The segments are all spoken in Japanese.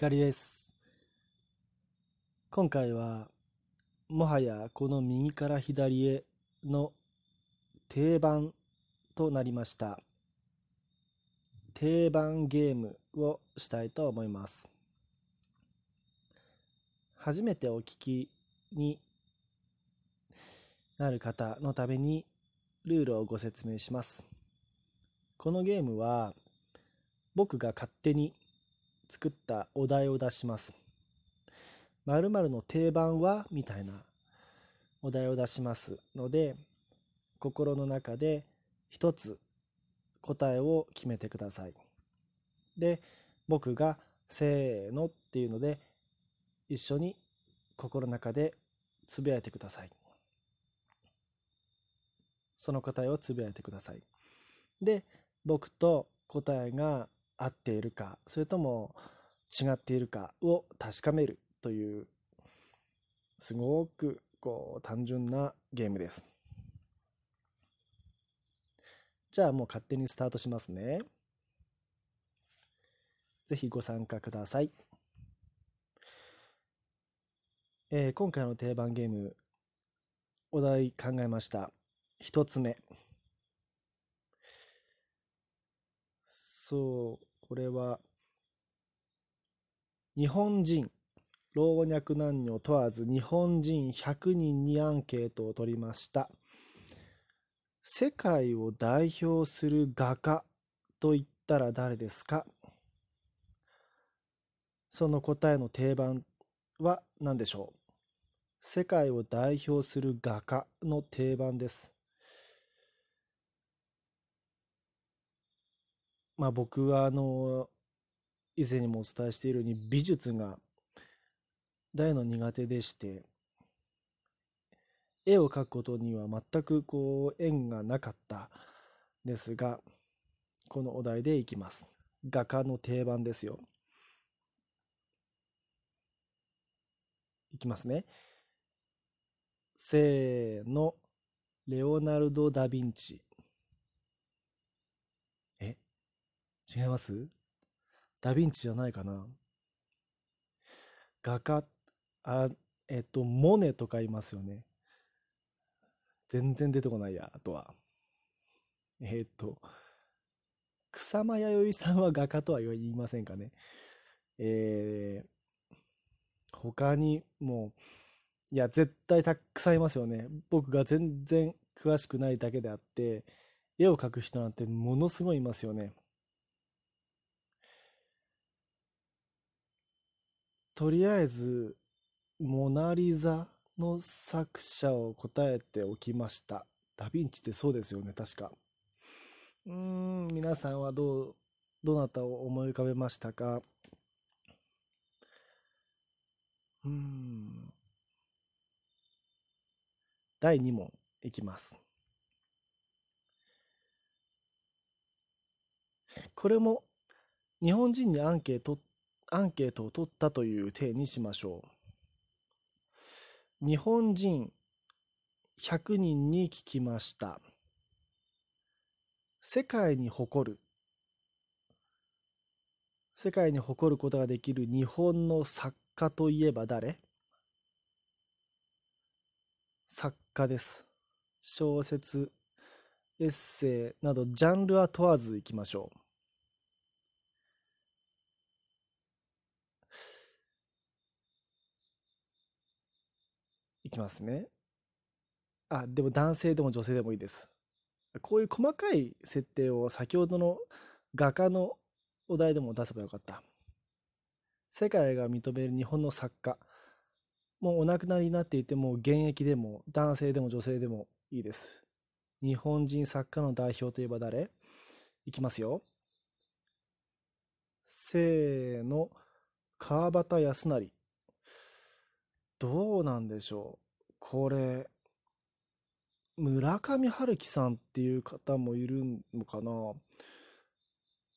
光です。今回は、もはやこの右から左への定番となりました。定番ゲームをしたいと思います。初めてお聞きになる方のためにルールをご説明します。このゲームは僕が勝手に作ったお題を出します。〇〇の定番はみたいなお題を出しますので、心の中で一つ答えを決めてください。で、僕がせーのっていうので、一緒に心の中でつぶやいてください。その答えをつぶやいてください。で、僕と答えが合っているか、それとも違っているかを確かめるという、すごくこう単純なゲームです。じゃあもう勝手にスタートしますね。ぜひご参加ください。えー今回の定番ゲーム、お題考えました。一つ目。そう、これは、日本人、老若男女問わず日本人100人にアンケートを取りました。世界を代表する画家と言ったら誰ですか？その答えの定番は何でしょう？世界を代表する画家の定番です。まあ僕はあの以前にもお伝えしているように美術が大の苦手でして。絵を描くことには全くこう縁がなかったですがこのお題でいきます。画家の定番ですよ。いきますね。せーの。レオナルド・ダ・ヴィンチえ違います？ダ・ヴィンチじゃないかな。画家あえっとモネとかいますよね。全然出てこないやあとは。えっと草間彌生さんは画家とは言いませんかね。えー、他にもいや絶対たくさんいますよね。僕が全然詳しくないだけであって絵を描く人なんてものすごいいますよね。とりあえず、モナリザの作者を答えておきました。ダヴィンチってそうですよね、確か。うーん、皆さんはどう、どなたを思い浮かべましたか？うん。第2問いきます。これも日本人にアンケートアンケートを取ったという体にしましょう。日本人100人に聞きました。世界に誇る、世界に誇ることができる日本の作家といえば誰？作家です。小説、エッセイなどジャンルは問わずいきましょう。いきますね。あ、でも男性でも女性でもいいです。こういう細かい設定を先ほどの画家のお題でも出せばよかった。世界が認める日本の作家。もうお亡くなりになっていても現役でも男性でも女性でもいいです。日本人作家の代表といえば誰？いきますよ。せーの、川端康成。どうなんでしょう。これ、村上春樹さんっていう方もいるのかな。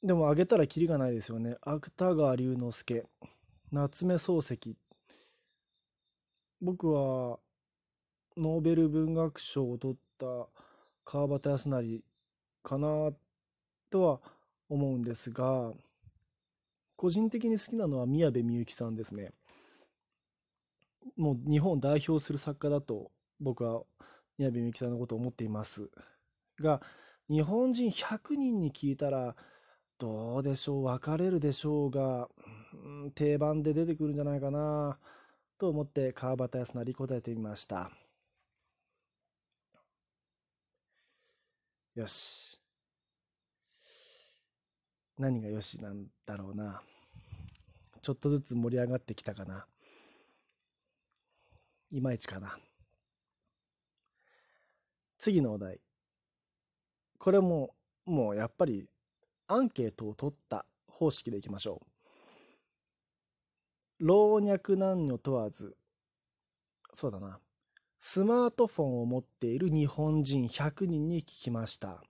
でも、あげたらキリがないですよね。芥川龍之介、夏目漱石。僕は、ノーベル文学賞を取った川端康成かなとは思うんですが、個人的に好きなのは宮部みゆきさんですね。もう日本を代表する作家だと僕は宮部みゆきさんのことを思っています。が日本人100人に聞いたらどうでしょう分かれるでしょうが、うん、定番で出てくるんじゃないかなと思って川端康成答えてみました。よし。何がよしなんだろうな。ちょっとずつ盛り上がってきたかな。いまいちかな。次のお題。これも、もうやっぱりアンケートを取った方式でいきましょう。老若男女問わず、そうだな。スマートフォンを持っている日本人100人に聞きました。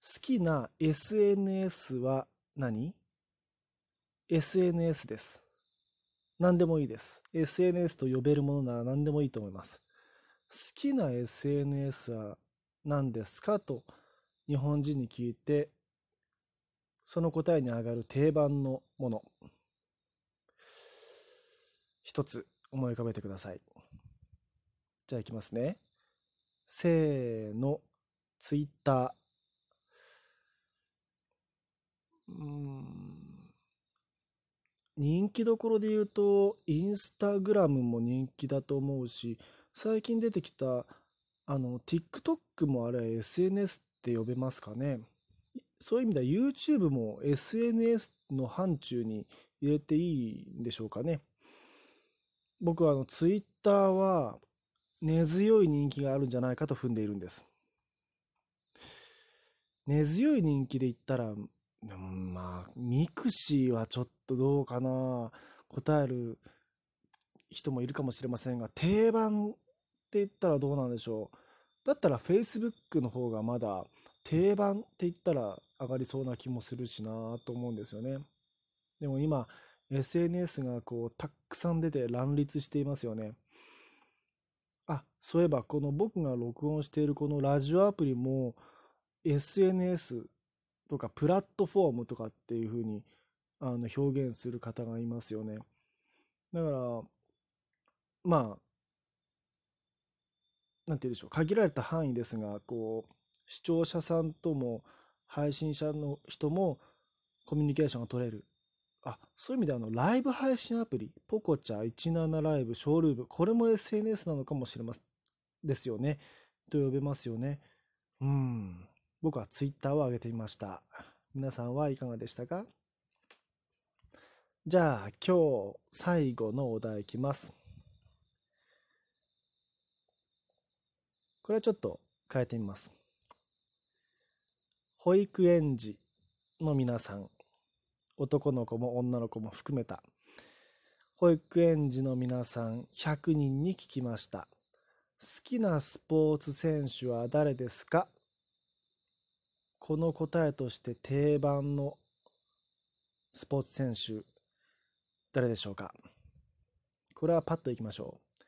好きな SNS は何 ?SNS です。何でもいいです。SNS と呼べるものなら何でもいいと思います。好きな SNS は何ですかと日本人に聞いて、その答えに上がる定番のもの。一つ思い浮かべてください。じゃあいきますね。せーの、ツイッター。うん。人気どころで言うと、インスタグラムも人気だと思うし、最近出てきた、あの、TikTok もあれは SNS って呼べますかね。そういう意味では YouTube も SNS の範疇に入れていいんでしょうかね。僕はあの Twitter は根強い人気があるんじゃないかと踏んでいるんです。根強い人気で言ったら、でもまあ、 mixi はちょっとどうかな。答える人もいるかもしれませんが、定番って言ったらどうなんでしょう。だったら Facebook の方がまだ定番って言ったら上がりそうな気もするしなと思うんですよね。でも今、SNS がこうたくさん出て乱立していますよね。あ、そういえばこの僕が録音しているこのラジオアプリも SNS とかプラットフォームとかっていうふうにあの表現する方がいますよね。だから、まあ、なんて言うでしょう、限られた範囲ですが、こう、視聴者さんとも配信者の人もコミュニケーションが取れる。あ、そういう意味であの、ライブ配信アプリ、ポコチャ17ライブ、ショールーム、これも SNS なのかもしれません。ですよね。と呼べますよね。うん。僕はツイッターを上げてみました。皆さんはいかがでしたか？じゃあ今日最後のお題いきます。これはちょっと変えてみます。保育園児の皆さん、男の子も女の子も含めた保育園児の皆さん100人に聞きました。好きなスポーツ選手は誰ですか？この答えとして定番のスポーツ選手、誰でしょうか？これはパッといきましょう。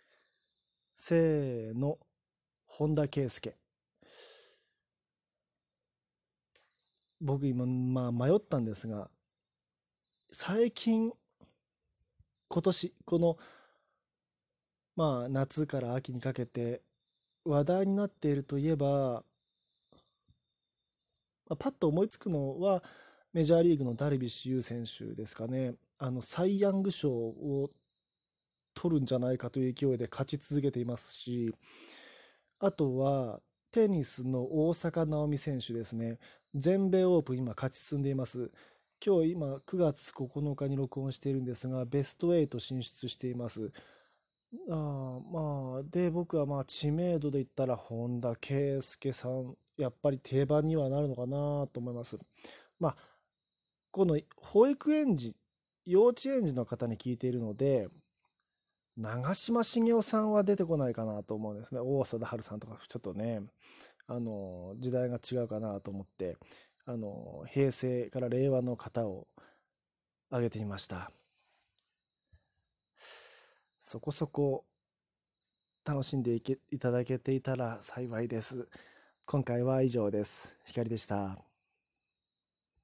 せーの、本田圭佑。僕今、まあ迷ったんですが、最近、今年、この、まあ夏から秋にかけて話題になっているといえば、まあ、パッと思いつくのは、メジャーリーグのダルビッシュ有選手ですかね。あの、サイ・ヤング賞を取るんじゃないかという勢いで勝ち続けていますし、あとは、テニスの大坂なおみ選手ですね。全米オープン今勝ち進んでいます。今日今9月9日に録音しているんですが、ベスト8進出しています。あまあ、で、僕はまあ知名度で言ったら本田圭佑さんやっぱり定番にはなるのかなと思います。まあ、この保育園児、幼稚園児の方に聞いているので、長嶋茂雄さんは出てこないかなと思うんですね。大貞治さんとか、ちょっとね、あの、時代が違うかなと思って、あの、平成から令和の方を挙げてみました。そこそこ楽しんでいけいただけていたら幸いです。今回は以上です。光でした。